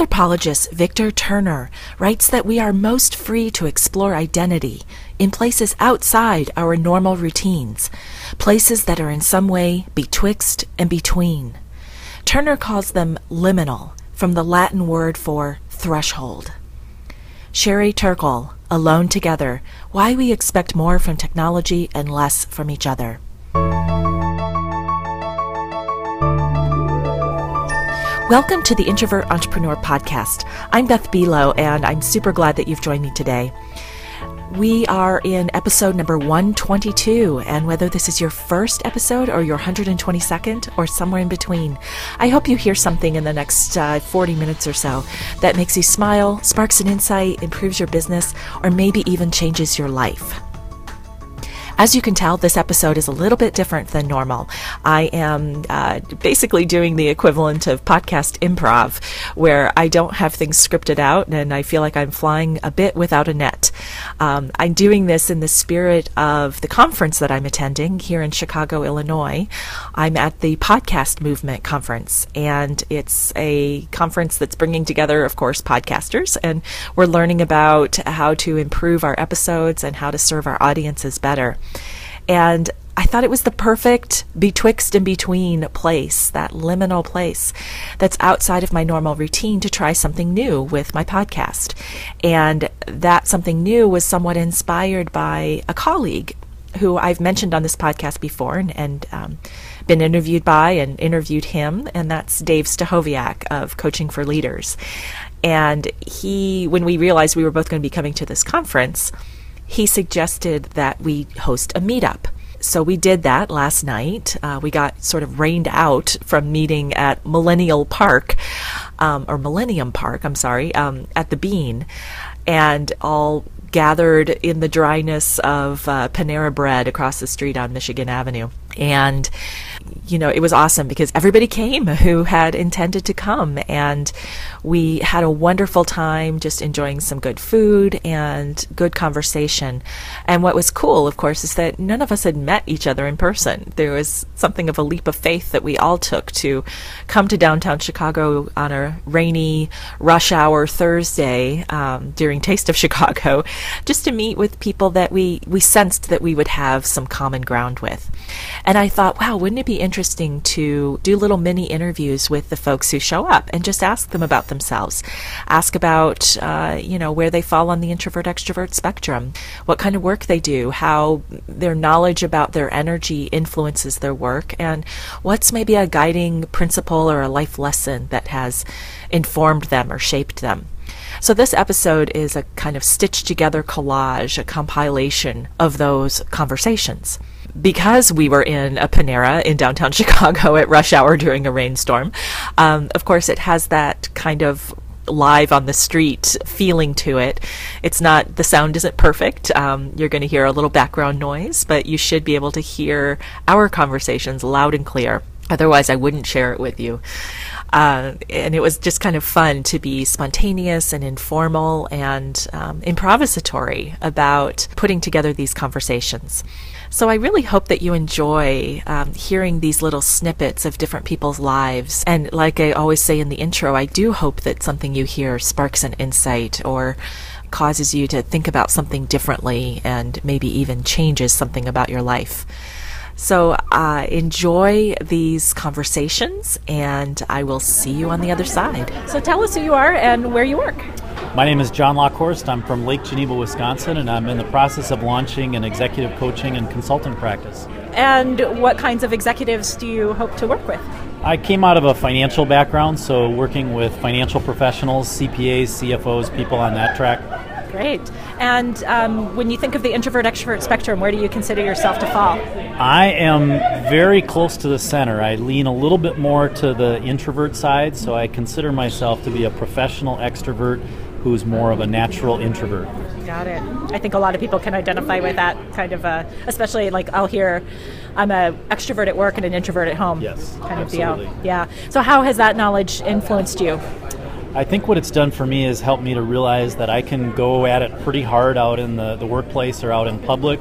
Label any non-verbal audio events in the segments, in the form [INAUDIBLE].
Anthropologist Victor Turner writes that we are most free to explore identity in places outside our normal routines, places that are in some way betwixt and between. Turner calls them liminal, from the Latin word for threshold. Sherry Turkle, Alone Together Why We Expect More from Technology and Less from Each Other. Welcome to the Introvert Entrepreneur Podcast. I'm Beth Buelow, and I'm super glad that you've joined me today. We are in episode number 122, and whether this is your first episode or your 122nd or somewhere in between, I hope you hear something in the next uh, 40 minutes or so that makes you smile, sparks an insight, improves your business, or maybe even changes your life. As you can tell, this episode is a little bit different than normal. I am uh, basically doing the equivalent of podcast improv, where I don't have things scripted out and I feel like I'm flying a bit without a net. Um, I'm doing this in the spirit of the conference that I'm attending here in Chicago, Illinois. I'm at the Podcast Movement Conference, and it's a conference that's bringing together, of course, podcasters, and we're learning about how to improve our episodes and how to serve our audiences better. And I thought it was the perfect betwixt and between place, that liminal place that's outside of my normal routine to try something new with my podcast. And that something new was somewhat inspired by a colleague who I've mentioned on this podcast before and, and um, been interviewed by and interviewed him, and that's Dave Stachowiak of Coaching for Leaders. And he, when we realized we were both going to be coming to this conference, he suggested that we host a meetup. So we did that last night. Uh, we got sort of rained out from meeting at Millennial Park, um, or Millennium Park, I'm sorry, um, at the Bean, and all gathered in the dryness of uh, Panera Bread across the street on Michigan Avenue. And you know, it was awesome because everybody came who had intended to come. And we had a wonderful time just enjoying some good food and good conversation. And what was cool, of course, is that none of us had met each other in person. There was something of a leap of faith that we all took to come to downtown Chicago on a rainy rush hour Thursday um, during Taste of Chicago, just to meet with people that we, we sensed that we would have some common ground with. And I thought, wow, wouldn't it be interesting to do little mini interviews with the folks who show up and just ask them about themselves. Ask about, uh, you know, where they fall on the introvert extrovert spectrum, what kind of work they do, how their knowledge about their energy influences their work, and what's maybe a guiding principle or a life lesson that has informed them or shaped them. So, this episode is a kind of stitched together collage, a compilation of those conversations because we were in a Panera in downtown [LAUGHS] Chicago at rush hour during a rainstorm, um, of course, it has that kind of live on the street feeling to it. It's not, the sound isn't perfect. Um, you're going to hear a little background noise, but you should be able to hear our conversations loud and clear. Otherwise, I wouldn't share it with you. Uh, and it was just kind of fun to be spontaneous and informal and um, improvisatory about putting together these conversations. So I really hope that you enjoy um, hearing these little snippets of different people's lives. And like I always say in the intro, I do hope that something you hear sparks an insight or causes you to think about something differently and maybe even changes something about your life. So uh, enjoy these conversations, and I will see you on the other side. So tell us who you are and where you work. My name is John Lockhorst. I'm from Lake Geneva, Wisconsin, and I'm in the process of launching an executive coaching and consulting practice. And what kinds of executives do you hope to work with? I came out of a financial background, so working with financial professionals, CPAs, CFOs, people on that track. Great. And um, when you think of the introvert extrovert spectrum, where do you consider yourself to fall? I am very close to the center. I lean a little bit more to the introvert side, so I consider myself to be a professional extrovert who's more of a natural introvert. Got it. I think a lot of people can identify with that kind of, uh, especially like I'll hear, I'm an extrovert at work and an introvert at home. Yes, kind absolutely. of deal. Yeah. So how has that knowledge influenced you? I think what it's done for me is helped me to realize that I can go at it pretty hard out in the, the workplace or out in public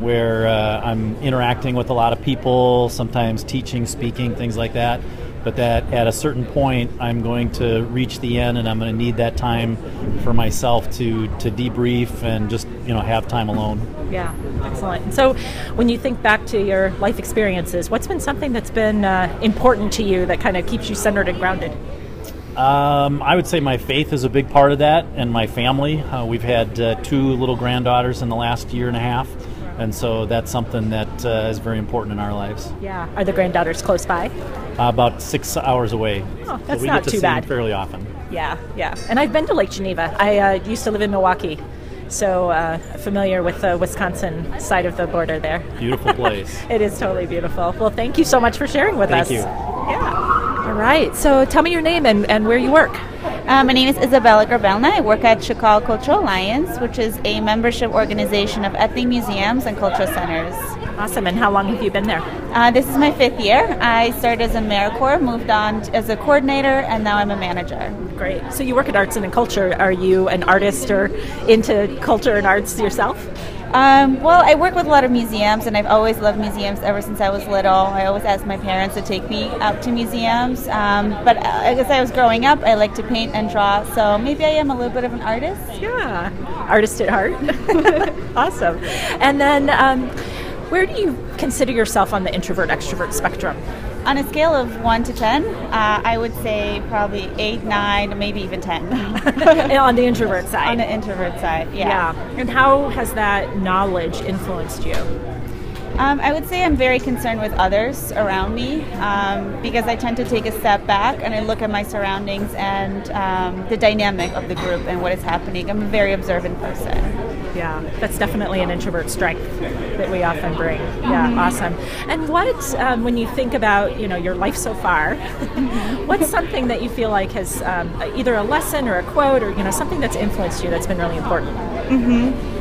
where uh, I'm interacting with a lot of people, sometimes teaching, speaking, things like that but that at a certain point I'm going to reach the end and I'm going to need that time for myself to to debrief and just you know have time alone. Yeah, excellent. So, when you think back to your life experiences, what's been something that's been uh, important to you that kind of keeps you centered and grounded? Um, I would say my faith is a big part of that, and my family. Uh, we've had uh, two little granddaughters in the last year and a half, and so that's something that uh, is very important in our lives. Yeah. Are the granddaughters close by? Uh, about six hours away. Oh, that's so we not get to too see bad. them fairly often. Yeah, yeah. And I've been to Lake Geneva. I uh, used to live in Milwaukee, so uh, familiar with the Wisconsin side of the border there. Beautiful [LAUGHS] place. It is totally beautiful. Well, thank you so much for sharing with Thank us. you. Yeah. All right. So tell me your name and, and where you work. Uh, my name is Isabella Grabelna. I work at Chicago Cultural Alliance, which is a membership organization of ethnic museums and cultural centers. Awesome. And how long have you been there? Uh, this is my fifth year. I started as a AmeriCorps, moved on as a coordinator, and now I'm a manager. Great. So you work at Arts and Culture. Are you an artist or into culture and arts yourself? Um, well, I work with a lot of museums, and I've always loved museums ever since I was little. I always asked my parents to take me out to museums. Um, but uh, as I was growing up, I like to paint and draw, so maybe I am a little bit of an artist. Yeah. Artist at heart. [LAUGHS] awesome. And then, um, where do you consider yourself on the introvert extrovert spectrum? On a scale of 1 to 10, uh, I would say probably 8, 9, maybe even 10. [LAUGHS] on the introvert side. On the introvert side, yeah. yeah. And how has that knowledge influenced you? Um, I would say I'm very concerned with others around me um, because I tend to take a step back and I look at my surroundings and um, the dynamic of the group and what is happening. I'm a very observant person. Yeah, that's definitely an introvert strength that we often bring. Yeah, awesome. And what, um, when you think about you know your life so far, [LAUGHS] what's something that you feel like has um, either a lesson or a quote or you know something that's influenced you that's been really important?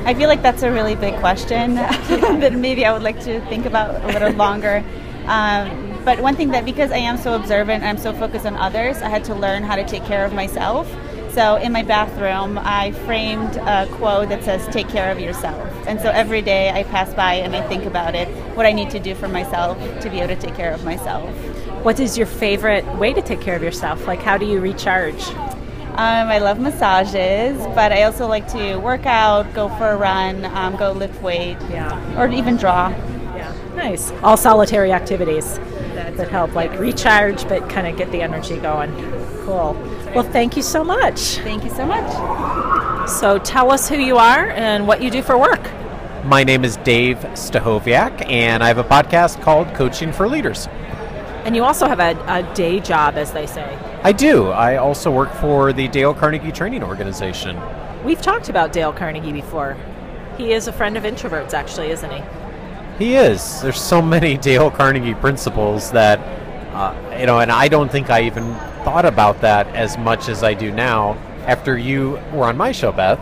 I feel like that's a really big question [LAUGHS] that maybe I would like to think about a little [LAUGHS] longer. Um, but one thing that because I am so observant and I'm so focused on others, I had to learn how to take care of myself. So in my bathroom, I framed a quote that says, Take care of yourself. And so every day I pass by and I think about it, what I need to do for myself to be able to take care of myself. What is your favorite way to take care of yourself? Like, how do you recharge? Um, I love massages, but I also like to work out, go for a run, um, go lift weight, Yeah. or even draw. Yeah, nice. All solitary activities that help, like recharge, but kind of get the energy going. Cool. Well, thank you so much. Thank you so much. So, tell us who you are and what you do for work. My name is Dave Stachowiak, and I have a podcast called Coaching for Leaders. And you also have a, a day job, as they say. I do. I also work for the Dale Carnegie Training Organization. We've talked about Dale Carnegie before. He is a friend of introverts, actually, isn't he? He is. There's so many [LAUGHS] Dale Carnegie principles that, uh, you know, and I don't think I even thought about that as much as I do now after you were on my show, Beth,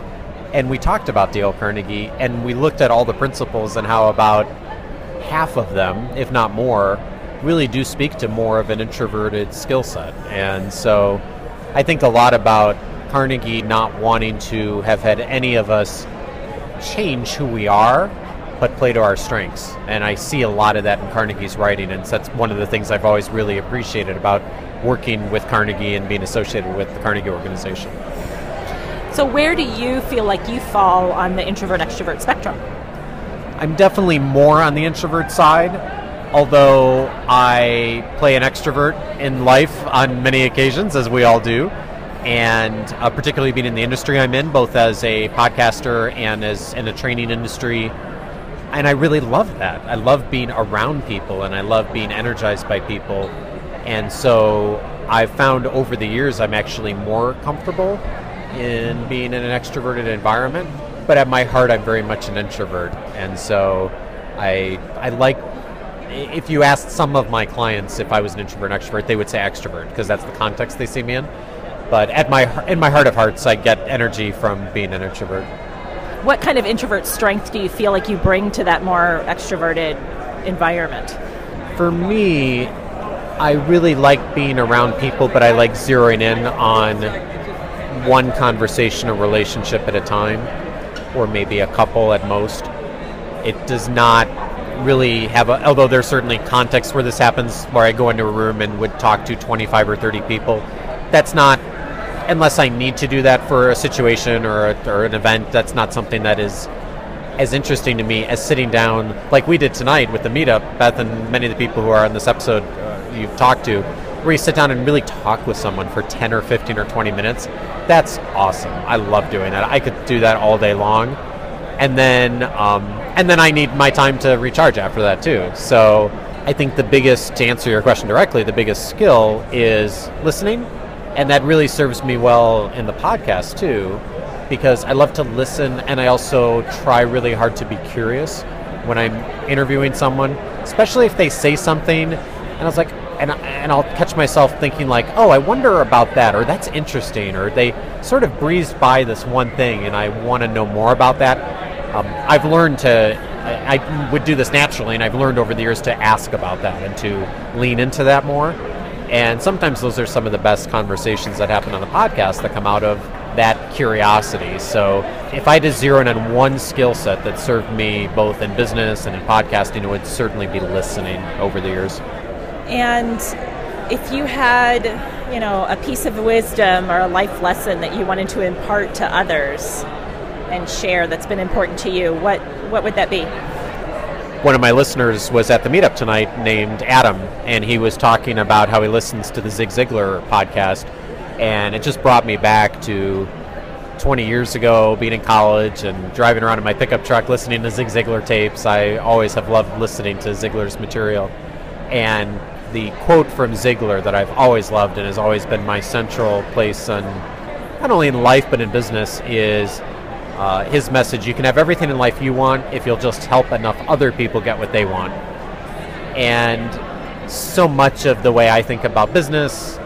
and we talked about Dale Carnegie and we looked at all the principles and how about half of them, if not more, really do speak to more of an introverted skill set. And so I think a lot about Carnegie not wanting to have had any of us change who we are, but play to our strengths. And I see a lot of that in Carnegie's writing, and that's one of the things I've always really appreciated about working with Carnegie and being associated with the Carnegie organization. So, where do you feel like you fall on the introvert extrovert spectrum? I'm definitely more on the introvert side, although I play an extrovert in life on many occasions, as we all do. And uh, particularly being in the industry I'm in, both as a podcaster and as in a training industry. And I really love that. I love being around people and I love being energized by people. And so I've found over the years I'm actually more comfortable in being in an extroverted environment. But at my heart, I'm very much an introvert. And so I, I like if you asked some of my clients if I was an introvert or extrovert, they would say extrovert because that's the context they see me in. But at my in my heart of hearts, I get energy from being an introvert. What kind of introvert strength do you feel like you bring to that more extroverted environment? For me, I really like being around people, but I like zeroing in on one conversation or relationship at a time, or maybe a couple at most. It does not really have a, although there's certainly contexts where this happens where I go into a room and would talk to 25 or 30 people. That's not, unless I need to do that for a situation or, a, or an event, that's not something that is as interesting to me as sitting down like we did tonight with the meetup. Beth and many of the people who are on this episode uh, you've talked to, where you sit down and really talk with someone for 10 or 15 or 20 minutes. That's awesome. I love doing that. I could do that all day long. And then, um, and then I need my time to recharge after that too. So I think the biggest, to answer your question directly, the biggest skill is listening. And that really serves me well in the podcast too, because I love to listen and I also try really hard to be curious when I'm interviewing someone, especially if they say something and I was like, and, and I'll catch myself thinking like, oh, I wonder about that, or that's interesting, or they sort of breezed by this one thing, and I want to know more about that. Um, I've learned to, I, I, would do this naturally, and I've learned over the years to ask about that and to lean into that more. And sometimes those are some of the best conversations that happen on the podcast that come out of that curiosity. So if I had to zero in on one skill set that served me both in business and in podcasting, it would certainly be listening over the years. And if you had, you know, a piece of wisdom or a life lesson that you wanted to impart to others and share that's been important to you, what what would that be? One of my listeners was at the meetup tonight named Adam, and he was talking about how he listens to the Zig Ziglar podcast, and it just brought me back to 20 years ago, being in college and driving around in my pickup truck listening to Zig Ziglar tapes. I always have loved listening to Ziglar's material. And the quote from Ziglar that I've always loved and has always been my central place on not only in life but in business is uh, his message you can have everything in life you want if you'll just help enough other people get what they want. And so much of the way I think about business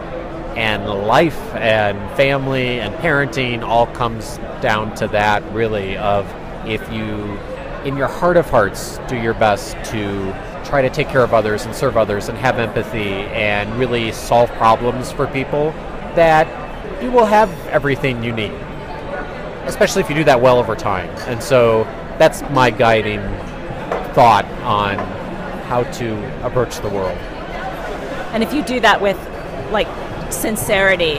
and life and family and parenting all comes down to that really of if you in your heart of hearts do your best to try to take care of others and serve others and have empathy and really solve problems for people, that you will have everything you need. Especially if you do that well over time. And so that's my guiding thought on how to approach the world. And if you do that with like sincerity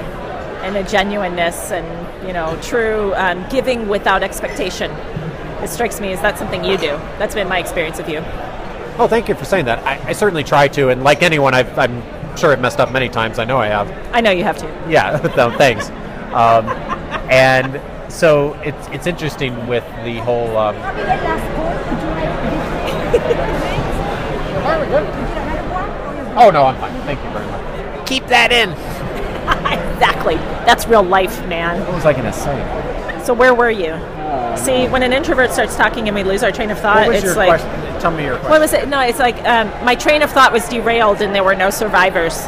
and a genuineness and you know true um, giving without expectation, it strikes me as that's something you do. That's been my experience with you. Oh, thank you for saying that. I, I certainly try to, and like anyone, i am sure I've messed up many times. I know I have. I know you have to. Yeah, [LAUGHS] no, thanks. Um, and so it's it's interesting with the whole. Um, [LAUGHS] oh no, I'm fine. Thank you very much. Keep that in. [LAUGHS] exactly. That's real life, man. What was I going to say? So where were you? See, when an introvert starts talking and we lose our train of thought, it's like. Question? Tell me your question. What was it? No, it's like um, my train of thought was derailed and there were no survivors.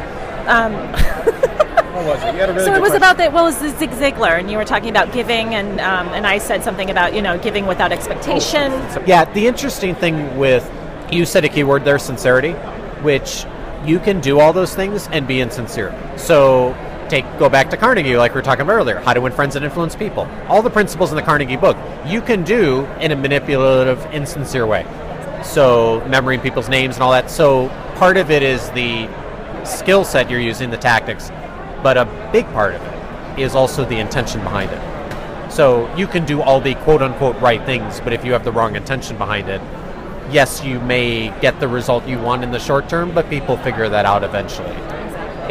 Um, [LAUGHS] what was it? Really so it was question. about the well, it was the Zig Ziglar, and you were talking about giving, and um, and I said something about you know giving without expectation. Oh. Yeah, the interesting thing with you said a keyword there, sincerity, which you can do all those things and be insincere. So take go back to Carnegie, like we were talking about earlier, how to win friends and influence people. All the principles in the Carnegie book you can do in a manipulative, insincere way. So remembering people's names and all that. So part of it is the skill set you're using, the tactics, but a big part of it is also the intention behind it. So you can do all the quote unquote right things, but if you have the wrong intention behind it, yes, you may get the result you want in the short term, but people figure that out eventually.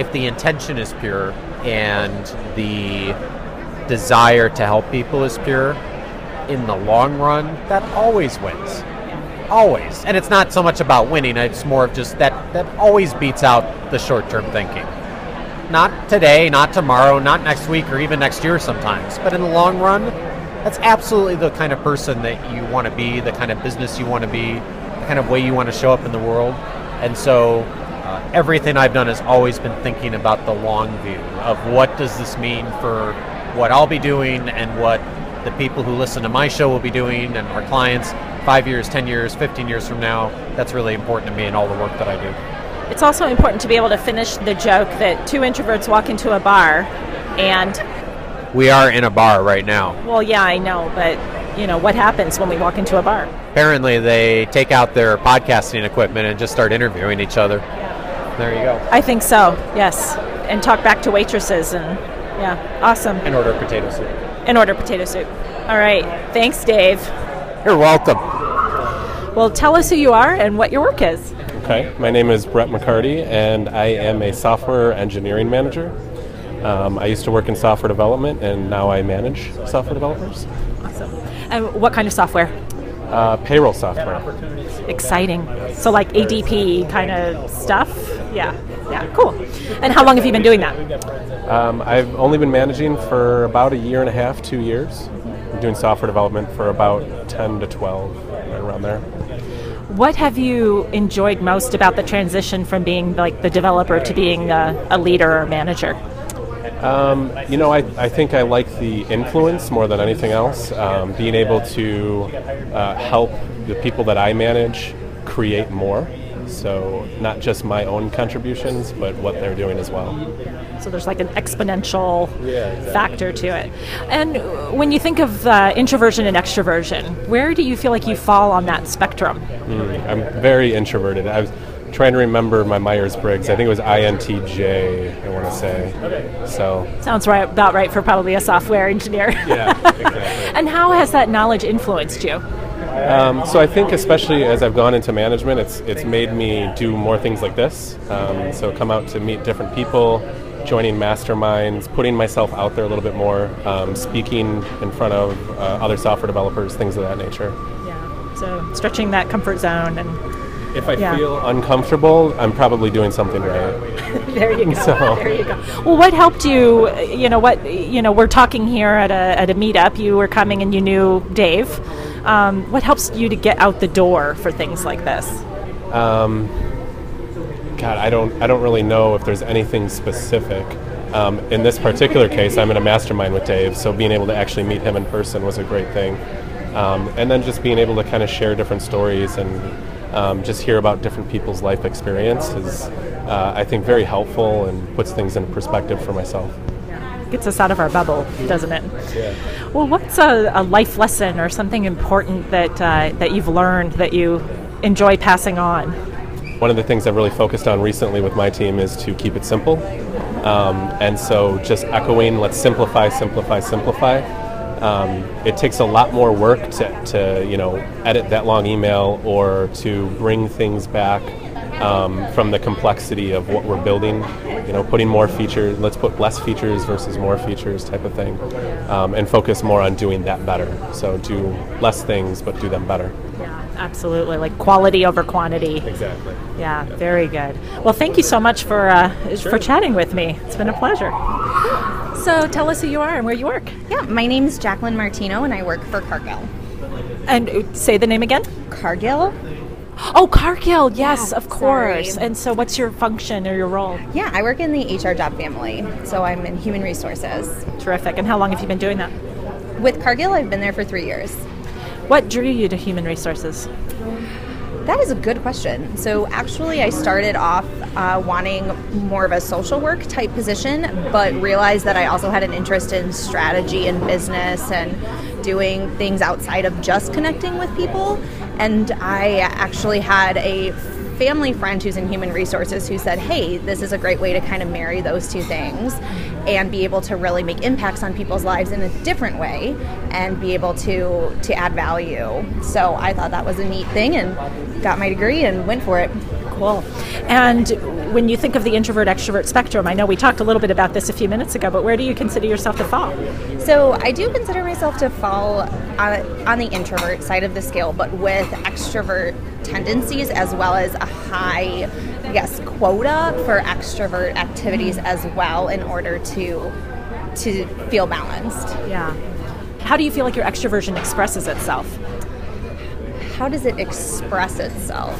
If the intention is pure, and the desire to help people is pure, in the long run, that always wins. Always. And it's not so much about winning, it's more of just that that always beats out the short term thinking. Not today, not tomorrow, not next week, or even next year sometimes. But in the long run, that's absolutely the kind of person that you want to be, the kind of business you want to be, the kind of way you want to show up in the world. And so uh, everything I've done has always been thinking about the long view of what does this mean for what I'll be doing and what the people who listen to my show will be doing and our clients five years, 10 years, 15 years from now. That's really important to me in all the work that I do. It's also important to be able to finish the joke that two introverts walk into a bar and We are in a bar right now. Well, yeah, I know, but you know what happens when we walk into a bar? Apparently, they take out their podcasting equipment and just start interviewing each other. Yeah. There you go. I think so. Yes, and talk back to waitresses and yeah, awesome. And order potato soup. And order potato soup. All right. Thanks, Dave. You're welcome. Well, tell us who you are and what your work is. Okay, my name is Brett McCarty, and I am a software engineering manager. Um, I used to work in software development, and now I manage software developers. Awesome. And what kind of software? Uh, payroll software. Exciting. So, like ADP kind of stuff? Yeah, yeah, cool. And how long have you been doing that? Um, I've only been managing for about a year and a half, two years. I'm doing software development for about 10 to 12, right around there. What have you enjoyed most about the transition from being like the developer to being a, a leader or manager? Um, you know, I, I think I like the influence more than anything else. Um, being able to uh, help the people that I manage create more. So, not just my own contributions, but what they're doing as well. So, there's like an exponential factor to it. And when you think of uh, introversion and extroversion, where do you feel like you fall on that spectrum? Mm, I'm very introverted. I was trying to remember my Myers Briggs. I think it was INTJ, I want to say. So, sounds right, about right for probably a software engineer. yeah, [LAUGHS] exactly. and how has that knowledge influenced you? Um, so I think, especially as I've gone into management, it's it's made me do more things like this. Um, so come out to meet different people, joining masterminds, putting myself out there a little bit more, um, speaking in front of uh, other software developers, things of that nature. Yeah. So stretching that comfort zone and. If I Yeah. feel uncomfortable, I'm probably doing something right. [LAUGHS] there you go. So- [LAUGHS] There you go. Well, what helped you? You know what? You know, we're talking here at a at a meetup. You were coming and you knew Dave. Um, what helps you to get out the door for things like this? Um, God, I don't, I don't really know if there's anything specific. Um, in this particular case, I'm in a mastermind with Dave, so being able to actually meet him in person was a great thing. Um, and then just being able to kind of share different stories and um, just hear about different people's life experience is, uh, I think, very helpful and puts things in perspective for myself. Gets us out of our bubble, doesn't it? Well, what's a, a life lesson or something important that uh, that you've learned that you enjoy passing on? One of the things I've really focused on recently with my team is to keep it simple. Um, and so just echoing, let's simplify, simplify, simplify. Um, it takes a lot more work to, to, you know, edit that long email or to bring things back um, from the complexity of what we're building. You know, putting more features, let's put less features versus more features type of thing, um, and focus more on doing that better. So do less things, but do them better. Yeah, absolutely. Like quality over quantity. Exactly. Yeah, very good. Well, thank you so much for uh, for chatting with me. It's been a pleasure. So, tell us who you are and where you work, Yeah, my name is Jacqueline Martino and I work for Cargill. and say the name again. Cargill? Oh, Cargill. Yes, Yeah, of course. sorry. And so, what's your function or your role? Yeah, I work in the HR job family, so I'm in human resources. Terrific. And how long have you been doing that? With Cargill, I've been there for three years. What drew you to human resources? That is a good question. So, actually, I started off uh, wanting more of a social work type position, but realized that I also had an interest in strategy and business and doing things outside of just connecting with people. And I actually had a family friend who's in human resources who said, Hey, this is a great way to kind of marry those two things and be able to really make impacts on people's lives in a different way and be able to to add value. So I thought that was a neat thing and got my degree and went for it. Cool. And when you think of the introvert extrovert spectrum, I know we talked a little bit about this a few minutes ago, but where do you consider yourself to fall? So I do consider myself to fall on, on the introvert side of the scale, but with extrovert tendencies as well as a high, I guess, quota for extrovert activities mm-hmm. as well in order to to feel balanced. Yeah. How do you feel like your extroversion expresses itself? how does it express itself?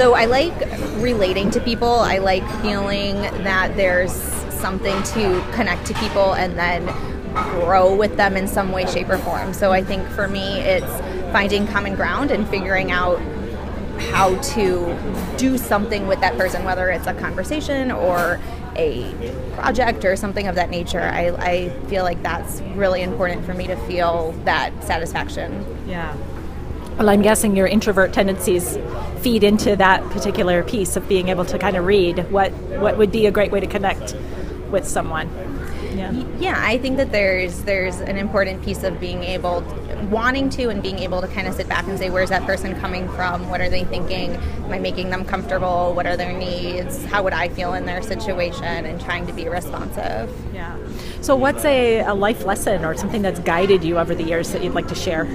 So I like relating to people. I like feeling that there's something to connect to people and then grow with them in some way, shape, or form. So I think for me, it's finding common ground and figuring out how to do something with that person, whether it's a conversation or a project or something of that nature, I, I feel like that's really important for me to feel that satisfaction. Yeah. Well, I'm guessing your introvert tendencies feed into that particular piece of being able to kind of read what what would be a great way to connect with someone. Yeah. Yeah, I think that there's there's an important piece of being able wanting to and being able to kind of sit back and say where's that person coming from? What are they thinking? Am I making them comfortable? What are their needs? How would I feel in their situation and trying to be responsive. Yeah. So what's a, a life lesson or something that's guided you over the years that you'd like to share?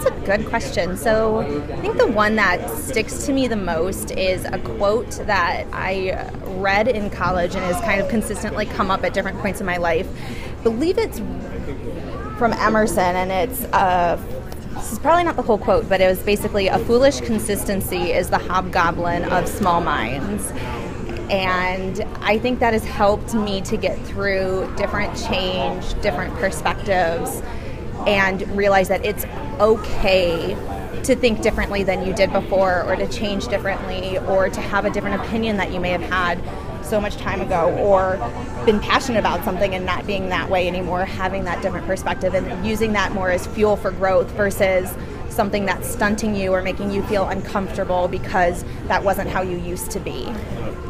That's a good question. So, I think the one that sticks to me the most is a quote that I read in college and has kind of consistently come up at different points in my life. I believe it's from Emerson, and it's uh, this is probably not the whole quote, but it was basically a foolish consistency is the hobgoblin of small minds. And I think that has helped me to get through different change, different perspectives, and realize that it's okay to think differently than you did before, or to change differently, or to have a different opinion that you may have had so much time ago, or been passionate about something and not being that way anymore, having that different perspective and using that more as fuel for growth versus something that's stunting you or making you feel uncomfortable because that wasn't how you used to be.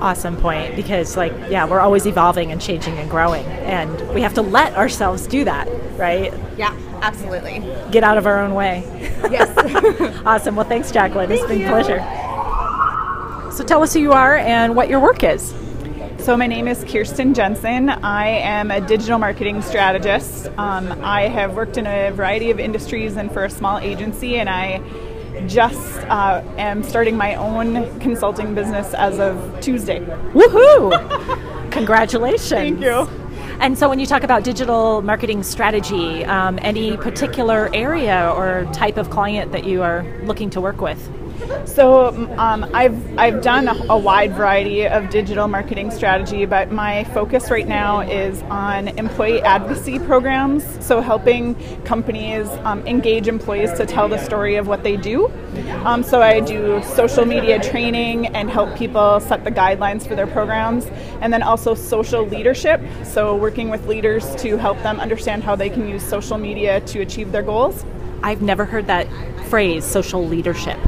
Awesome point because like yeah, we're always evolving and changing and growing and we have to let ourselves do that, right? Yeah, absolutely. Get out of our own way. Yes. [LAUGHS] awesome. Well, thanks Jacqueline. Thank it's been you. a pleasure. So tell us who you are and what your work is. So, my name is Kirsten Jensen. I am a digital marketing strategist. Um, I have worked in a variety of industries and for a small agency, and I just uh, am starting my own consulting business as of Tuesday. Woohoo! [LAUGHS] Congratulations. Thank you. And so, when you talk about digital marketing strategy, um, any particular area or type of client that you are looking to work with? So um, I've I've done a, a wide variety of digital marketing strategy, but my focus right now is on employee advocacy programs. So helping companies um, engage employees to tell the story of what they do. Um, so I do social media training and help people set the guidelines for their programs, and then also social leadership. So working with leaders to help them understand how they can use social media to achieve their goals. I've never heard that phrase, social leadership.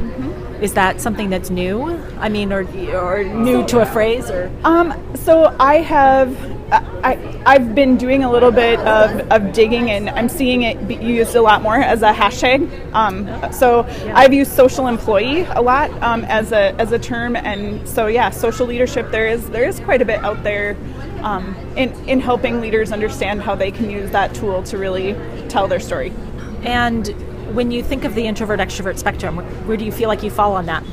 Is that something that's new? I mean, or, or new to a phrase, or Um, so I have, I, I've been doing a little bit of, of digging and I'm seeing it be used a lot more as a hashtag. Um, so I've used social employee a lot um, as a as a term, and so yeah, social leadership. There is there is quite a bit out there um, in in helping leaders understand how they can use that tool to really tell their story. and when you think of the introvert extrovert spectrum, where, do you feel like you fall on that?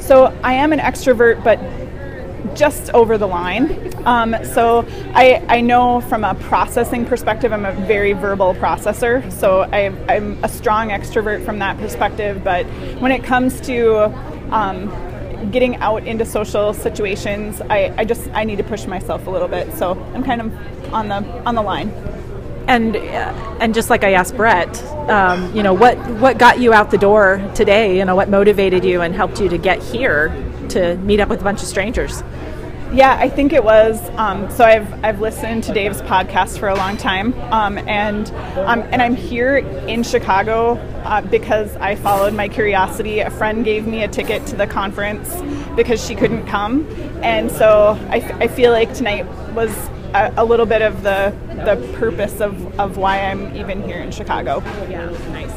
So I am an extrovert, but just over the line. Um, so I, I know from a processing perspective, I'm a very verbal processor. So I, I'm a strong extrovert from that perspective. But when it comes to um, getting out into social situations, I, I just I need to push myself a little bit. So I'm kind of on the on the line. And and just like I asked Brett, um, you know, what what got you out the door today? You know, what motivated you and helped you to get here to meet up with a bunch of strangers? Yeah, I think it was. Um, so I've I've listened to Dave's podcast for a long time, um, and um, and I'm here in Chicago uh, because I followed my curiosity. A friend gave me a ticket to the conference because she couldn't come, and so I, f- I feel like tonight was a, a little bit of the the purpose of, of why I'm even here in Chicago. Yeah, nice.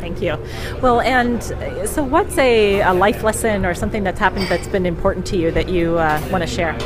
Thank you. Well, and uh, so what's a, a life lesson or something that's happened that's been important to you that you uh, want to share?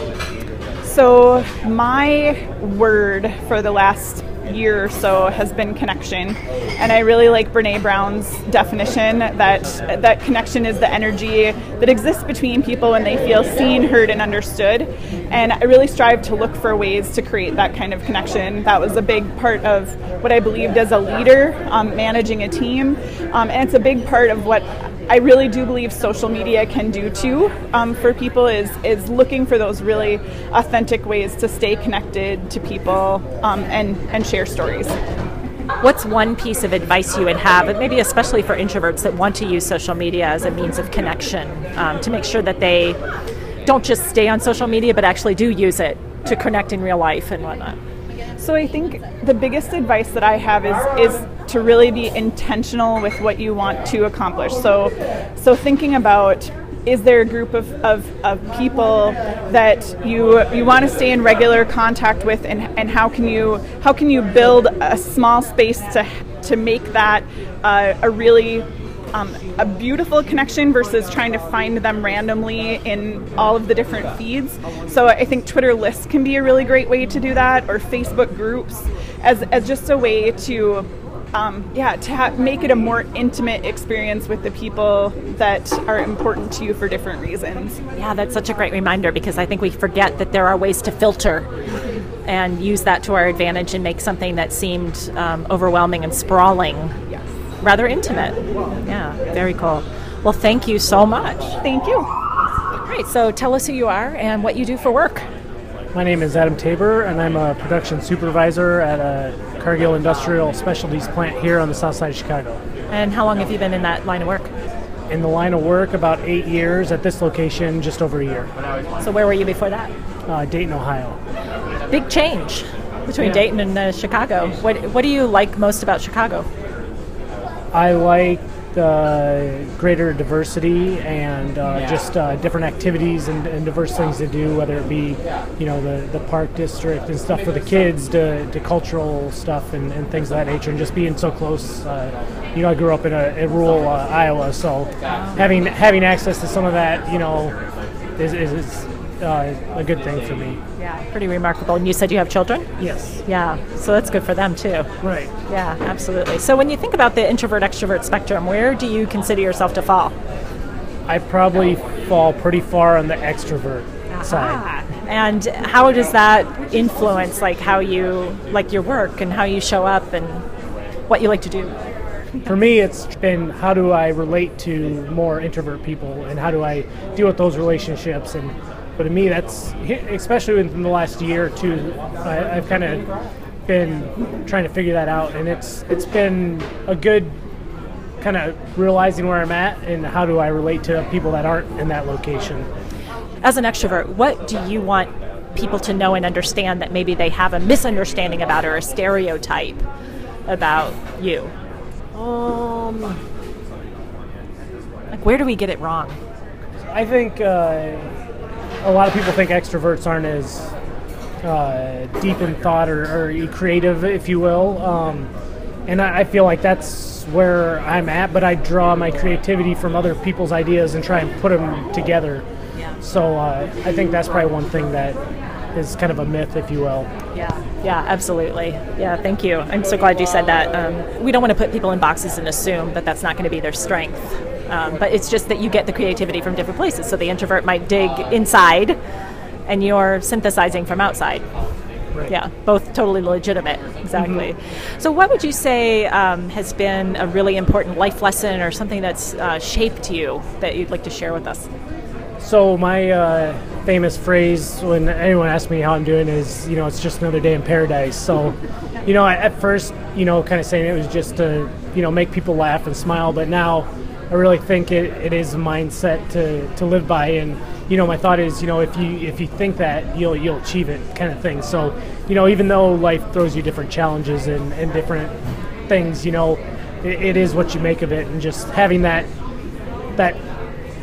So, my word for the last year or so has been connection. And I really like Brene Brown's definition that that connection is the energy that exists between people when they feel seen, heard, and understood. And I really strive to look for ways to create that kind of connection. That was a big part of what I believed as a leader, um, managing a team. Um, and it's a big part of what I really do believe social media can do too um, for people is is looking for those really authentic ways to stay connected to people um, and and share stories. What's one piece of advice you would have, and maybe especially for introverts that want to use social media as a means of connection, um, to make sure that they don't just stay on social media but actually do use it to connect in real life and whatnot? So I think the biggest advice that I have is is to really be intentional with what you want to accomplish. So so thinking about is there a group of, of, of people that you you want to stay in regular contact with and, and how can you how can you build a small space to to make that uh, a really um, a beautiful connection versus trying to find them randomly in all of the different feeds. So I think Twitter lists can be a really great way to do that, or Facebook groups as, as just a way to. Um, yeah, to ha- make it a more intimate experience with the people that are important to you for different reasons. Yeah, that's such a great reminder because I think we forget that there are ways to filter and use that to our advantage and make something that seemed um, overwhelming and sprawling rather intimate. Yeah, very cool. Well, thank you so much. Thank you. Great. So tell us who you are and what you do for work. My name is Adam Tabor, and I'm a production supervisor at a Cargill Industrial Specialties plant here on the south side of Chicago. And how long have you been in that line of work? In the line of work, about eight years. At this location, just over a year. So where were you before that? Uh, Dayton, Ohio. Big change between Yeah. Dayton and uh, Chicago. What What do you like most about Chicago? I like the greater diversity and uh, just uh, different activities and, and diverse things to do, whether it be, you know, the, the park district and stuff for the kids, to, to cultural stuff and, and things of that nature, and just being so close. Uh, you know, I grew up in a, in rural uh, Iowa, so having having access to some of that, you know, is, is, is uh, a good thing for me. Yeah, pretty remarkable. And you said you have children? Yes. Yeah, so that's good for them too. Right. Yeah, absolutely. So when you think about the introvert extrovert spectrum, where do you consider yourself to fall? I probably fall pretty far on the extrovert side. Ah, and how does that influence like how you like your work and how you show up and what you like to do? For me, it's been how do I relate to more introvert people and how do I deal with those relationships. And but to me, that's especially within the last year or two, I, I've kind of been trying to figure that out, and it's it's been a good kind of realizing where I'm at and how do I relate to people that aren't in that location. As an extrovert, what do you want people to know and understand that maybe they have a misunderstanding about or a stereotype about you? Um, Like where do we get it wrong? I think uh, a lot of people think extroverts aren't as uh, deep in thought or, or creative, if you will. Um, and I, I feel like that's where I'm at, but I draw my creativity from other people's ideas and try and put them together. Yeah. So uh, I think that's probably one thing that is kind of a myth, if you will. Yeah, yeah, absolutely. Yeah, thank you. I'm so glad you said that. Um, we don't want to put people in boxes and assume that that's not going to be their strength. Um, but it's just that you get the creativity from different places. So the introvert might dig inside, and you're synthesizing from outside. Yeah, both totally legitimate. Exactly. So, what would you say um, has been a really important life lesson or something that's uh, shaped you that you'd like to share with us? So my uh, famous phrase when anyone asks me how I'm doing is, you know, it's just another day in paradise. So, [LAUGHS] you know, at first, you know, kind of saying it was just to, you know, make people laugh and smile, but now I really think it, it is a mindset to, to live by. And, you know, my thought is, you know, if you if you think that, you'll you'll achieve it, kind of thing. So, you know, even though life throws you different challenges and, and different things, you know, it, it is what you make of it, and just having that that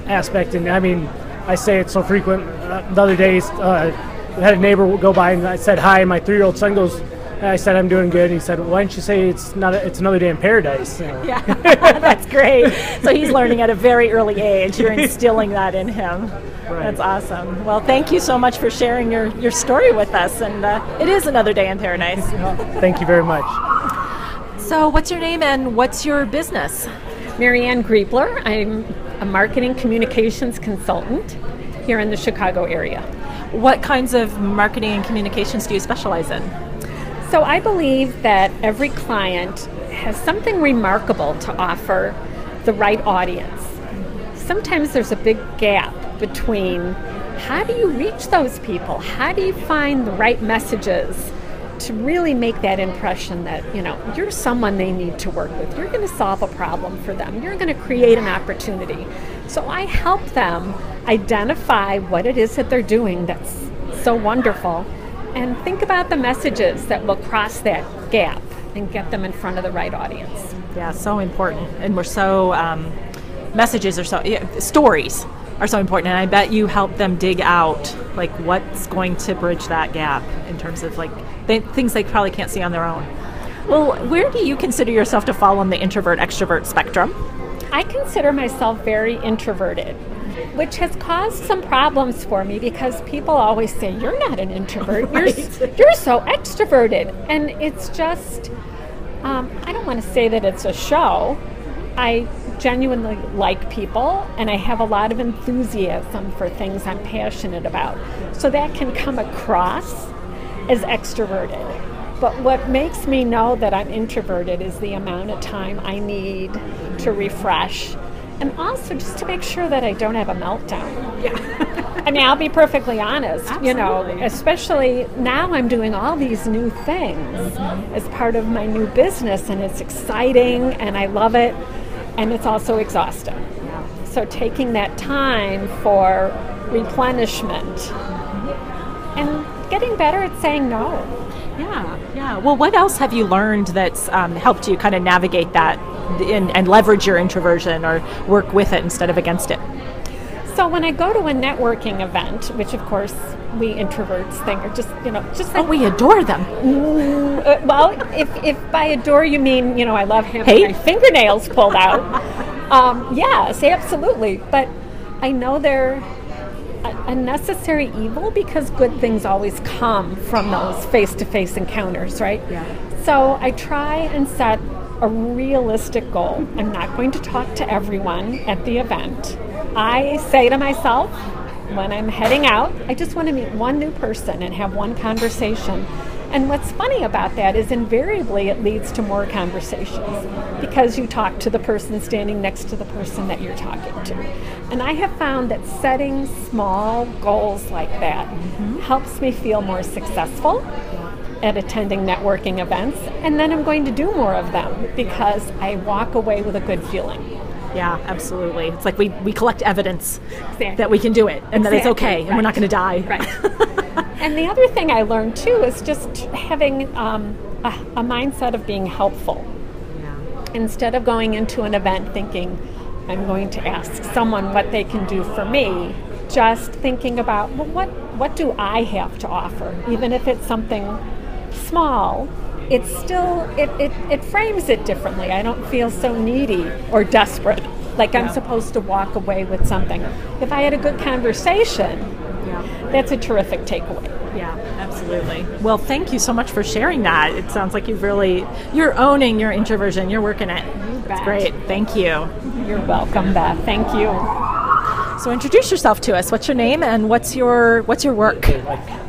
aspect. And I mean, I say it so frequent. Uh, the other day, uh, I had a neighbor go by and I said hi. And my three-year-old son goes. I said I'm doing good. And he said, "Why don't you say it's not? A, it's another day in paradise?" You know? Yeah, [LAUGHS] [LAUGHS] that's great. So he's learning at a very early age. You're instilling that in him. That's awesome. Well, thank you so much for sharing your, your story with us. And uh, it is another day in paradise. [LAUGHS] Thank you very much. So, what's your name and what's your business? Marianne Griebler. I'm a marketing communications consultant here in the Chicago area. What kinds of marketing and communications do you specialize in? So I believe that every client has something remarkable to offer the right audience. Sometimes there's a big gap between how do you reach those people? How do you find the right messages to really make that impression that, you know, you're someone they need to work with. You're going to solve a problem for them. You're going to create an opportunity. So I help them identify what it is that they're doing that's so wonderful and think about the messages that will cross that gap and get them in front of the right audience. Yeah, so important. And we're so, um, messages are so, yeah, stories are so important. And I bet you help them dig out, like, what's going to bridge that gap in terms of, like, they, things they probably can't see on their own. Well, where do you consider yourself to fall on the introvert extrovert spectrum? I consider myself very introverted, which has caused some problems for me because people always say, You're not an introvert, you're, [LAUGHS] you're so extroverted. And it's just, um, I don't want to say that it's a show. I genuinely like people and I have a lot of enthusiasm for things I'm passionate about. So that can come across as extroverted. But what makes me know that I'm introverted is the amount of time I need to refresh. And also just to make sure that I don't have a meltdown. Yeah. [LAUGHS] I mean, I'll be perfectly honest, Absolutely. you know, especially now I'm doing all these new things mm-hmm. as part of my new business, and it's exciting and I love it, and it's also exhausting. So taking that time for replenishment mm-hmm. and getting better at saying no. Yeah, yeah. Well, what else have you learned that's um, helped you kind of navigate that and, and leverage your introversion or work with it instead of against it? So when I go to a networking event, which of course we introverts think are just you know just like Oh, we adore them. Uh, well, if, if by adore you mean you know I love having Hate? my fingernails pulled out, um, yes, absolutely. But I know they're a, necessary evil because good things always come from those face-to-face encounters, right? Yeah. So I try and set a realistic goal. I'm not going to talk to everyone at the event. I say to myself, when I'm heading out, I just want to meet one new person and have one conversation. And what's funny about that is invariably it leads to more conversations because you talk to the person standing next to the person that you're talking to. And I have found that setting small goals like that mm-hmm. helps me feel more successful at attending networking events, and then I'm going to do more of them because I walk away with a good feeling. Yeah, absolutely. It's like we, we collect evidence Exactly. that we can do it and that it's okay and we're not going to die. Right. [LAUGHS] and the other thing I learned too is just having um, a, a mindset of being helpful. Instead of going into an event thinking, I'm going to ask someone what they can do for me, just thinking about, well, what, what do I have to offer? Even if it's something small, it still, it, it, it frames it differently. I don't feel so needy or desperate, like I'm supposed to walk away with something. If I had a good conversation, that's a terrific takeaway. Yeah, absolutely. Well, thank you so much for sharing that. It sounds like you've really you're owning your introversion. You're working it. That's great. Thank you. You're welcome, Beth. Thank you. So introduce yourself to us. What's your name and what's your what's your work?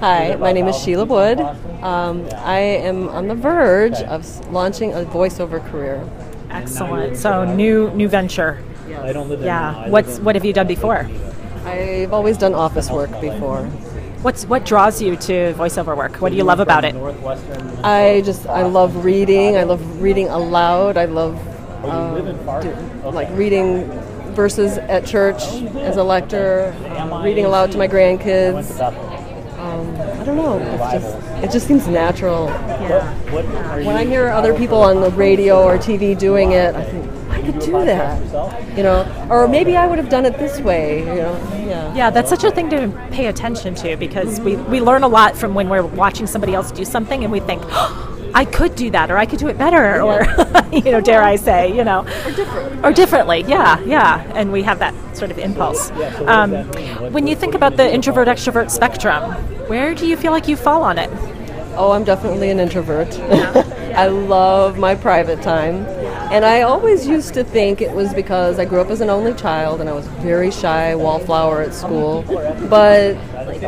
Hi, my name is Sheila Wood. Um, I am on the verge of launching a voiceover career. Excellent. So new new venture. Yeah. What's what have you done before? I've always done office work before. What's what draws you to voiceover work? What do you love about it? I just I love reading. I love reading aloud. I love um, do, like reading verses at church as a lector, reading aloud to my grandkids. Um, I don't know. It's just it just seems natural. Yeah. When I hear other people on the radio or TV doing it, I think I could do that. You know, or maybe I would have done it this way. You know, yeah. Yeah, that's such a thing to pay attention to because we, we learn a lot from when we're watching somebody else do something and we think, oh, I could do that or I could do it better or, [LAUGHS] you know, dare I say, you know. Or differently. Or differently, yeah, yeah. And we have that sort of impulse. Um, when you think about the introvert extrovert spectrum, where do you feel like you fall on it? Oh, I'm definitely an introvert. [LAUGHS] I love my private time. And I always used to think it was because I grew up as an only child and I was very shy, wallflower at school. But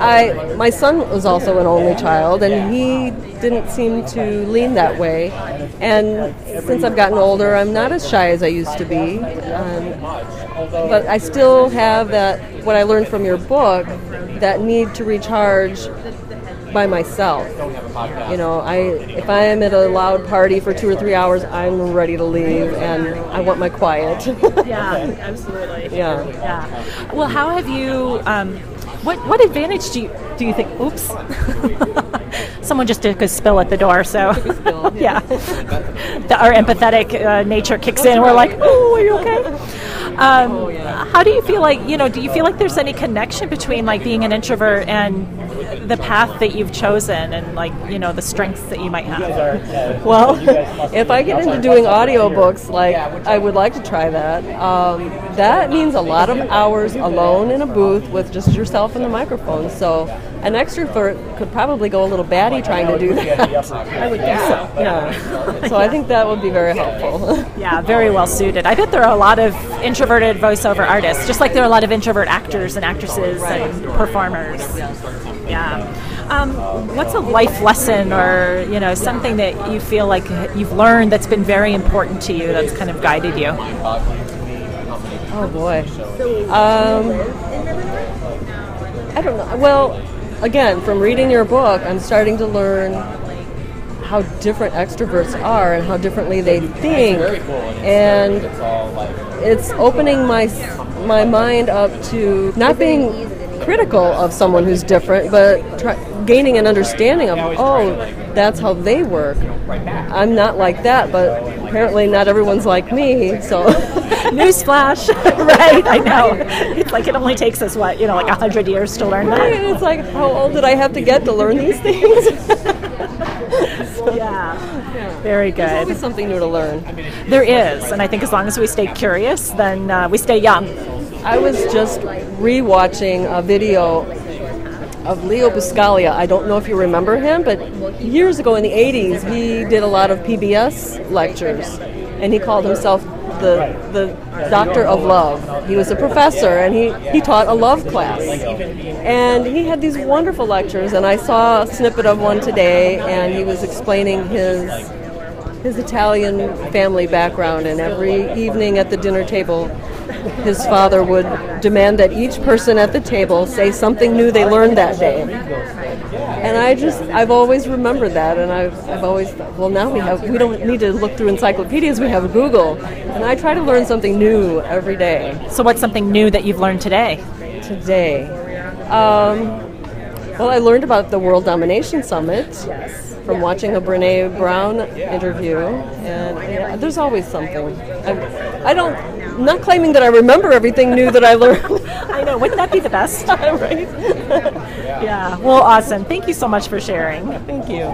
I my son was also an only child and he didn't seem to lean that way. And since I've gotten older, I'm not as shy as I used to be. Um, but I still have that what I learned from your book, that need to recharge by myself. You know, I if I am at a loud party for two or three hours, I'm ready to leave, and I want my quiet. [LAUGHS] Yeah, absolutely. yeah. Yeah. Well, how have you um, What what advantage do you do you think? Oops, [LAUGHS] someone just took a spill at the door. So [LAUGHS] yeah, the, our empathetic uh, nature kicks in. We're like, oh, are you okay? Um, how do you feel like you know? Do you feel like there's any connection between like being an introvert and the path that you've chosen, and like you know the strengths that you might have? Well, if I get into doing audiobooks, like I would like to try that. Um, that means a lot of hours alone in a booth with just yourself and the microphone. So an extrovert could probably go a little batty trying to do that. [LAUGHS] I would think so. Yeah. So I think that would be very helpful. Yeah, very well suited. I bet there are a lot of introverted voiceover artists, just like there are a lot of introvert actors and actresses and performers. Yeah. Um, what's a life lesson or you know something that you feel like you've learned that's been very important to you that's kind of guided you? Oh boy. Um, I don't know. Well, again, from reading your book, I'm starting to learn how different extroverts are and how differently they think, and it's opening my my mind up to not being critical of someone who's different, but try, gaining an understanding of oh, that's how they work. I'm not like that, but apparently not everyone's like me. So, [LAUGHS] newsflash, [LAUGHS] right? I know. It's like it only takes us what you know, like a hundred years to learn that. Right, It's like how old did I have to get to learn these things? [LAUGHS] [LAUGHS] yeah. Very good. There's always something new to learn. There is, and I think as long as we stay curious, then uh, we stay young. I was just rewatching a video of Leo Buscaglia. I don't know if you remember him, but years ago in the 80s, he did a lot of PBS lectures, and he called himself the the Doctor of Love. He was a professor, and he he taught a love class, and he had these wonderful lectures. And I saw a snippet of one today, and he was explaining his his Italian family background, and every evening at the dinner table, his father would demand that each person at the table say something new they learned that day. And I just, I've always remembered that, and I've, I've always thought, well, now we have, we don't need to look through encyclopedias, we have Google. And I try to learn something new every day. So, what's something new that you've learned today? Today. Um, well, I learned about the World Domination Summit from watching a Brene Brown interview, and there's always something. I, I don't, not claiming that I remember everything new that I learned. [LAUGHS] I know, wouldn't that be the best? [LAUGHS] right? [LAUGHS] yeah. Well, awesome. Thank you so much for sharing. Thank you.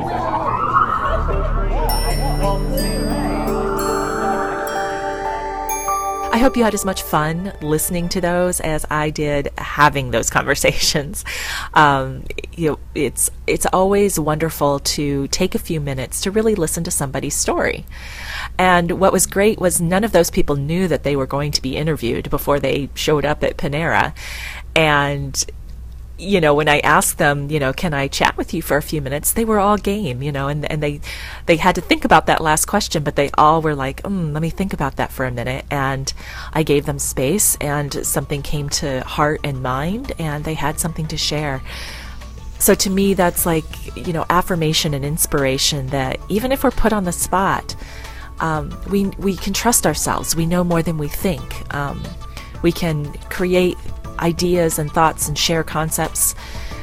I hope you had as much fun listening to those as I did having those [LAUGHS] conversations. Um, you know, it's it's always wonderful to take a few minutes to really listen to somebody's story. And what was great was none of those people knew that they were going to be interviewed before they showed up at Panera. And you know, when I asked them, you know, can I chat with you for a few minutes, they were all game, you know, and, and they they had to think about that last question, but they all were like, mm, let me think about that for a minute. And I gave them space, and something came to heart and mind, and they had something to share. So to me, that's like, you know, affirmation and inspiration that even if we're put on the spot, um, we, we can trust ourselves. We know more than we think. Um, we can create ideas and thoughts and share concepts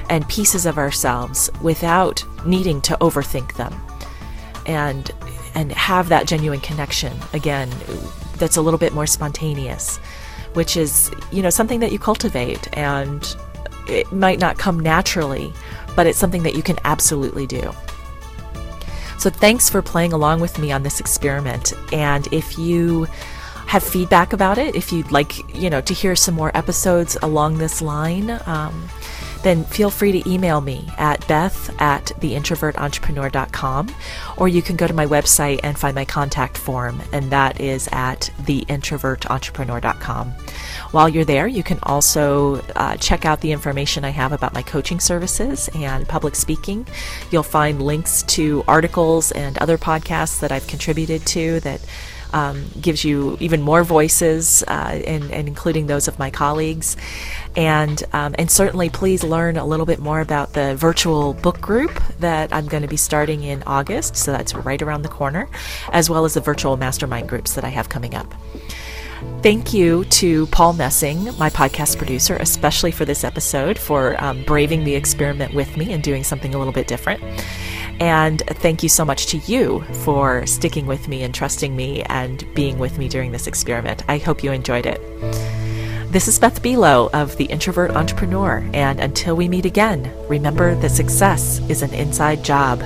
and pieces of ourselves without needing to overthink them. And and have that genuine connection again that's a little bit more spontaneous which is you know something that you cultivate and it might not come naturally but it's something that you can absolutely do. So thanks for playing along with me on this experiment. And if you have feedback about it, if you'd like, you know, to hear some more episodes along this line, um, then feel free to email me at beth at theintrovertentrepreneur.com or you can go to my website and find my contact form and that is at theintrovertentrepreneur.com while you're there you can also uh, check out the information i have about my coaching services and public speaking. You'll find links to articles and other podcasts that i've contributed to that um, gives you even more voices, uh, and, and, including those of my colleagues. And, um, and certainly, please learn a little bit more about the virtual book group that I'm going to be starting in August. So that's right around the corner, as well as the virtual mastermind groups that I have coming up. Thank you to Paul Messing, my podcast producer, especially for this episode, for um, braving the experiment with me and doing something a little bit different. And thank you so much to you for sticking with me and trusting me and being with me during this experiment. I hope you enjoyed it. This is Beth Buelow of The Introvert Entrepreneur, and until we meet again, remember that success is an inside job.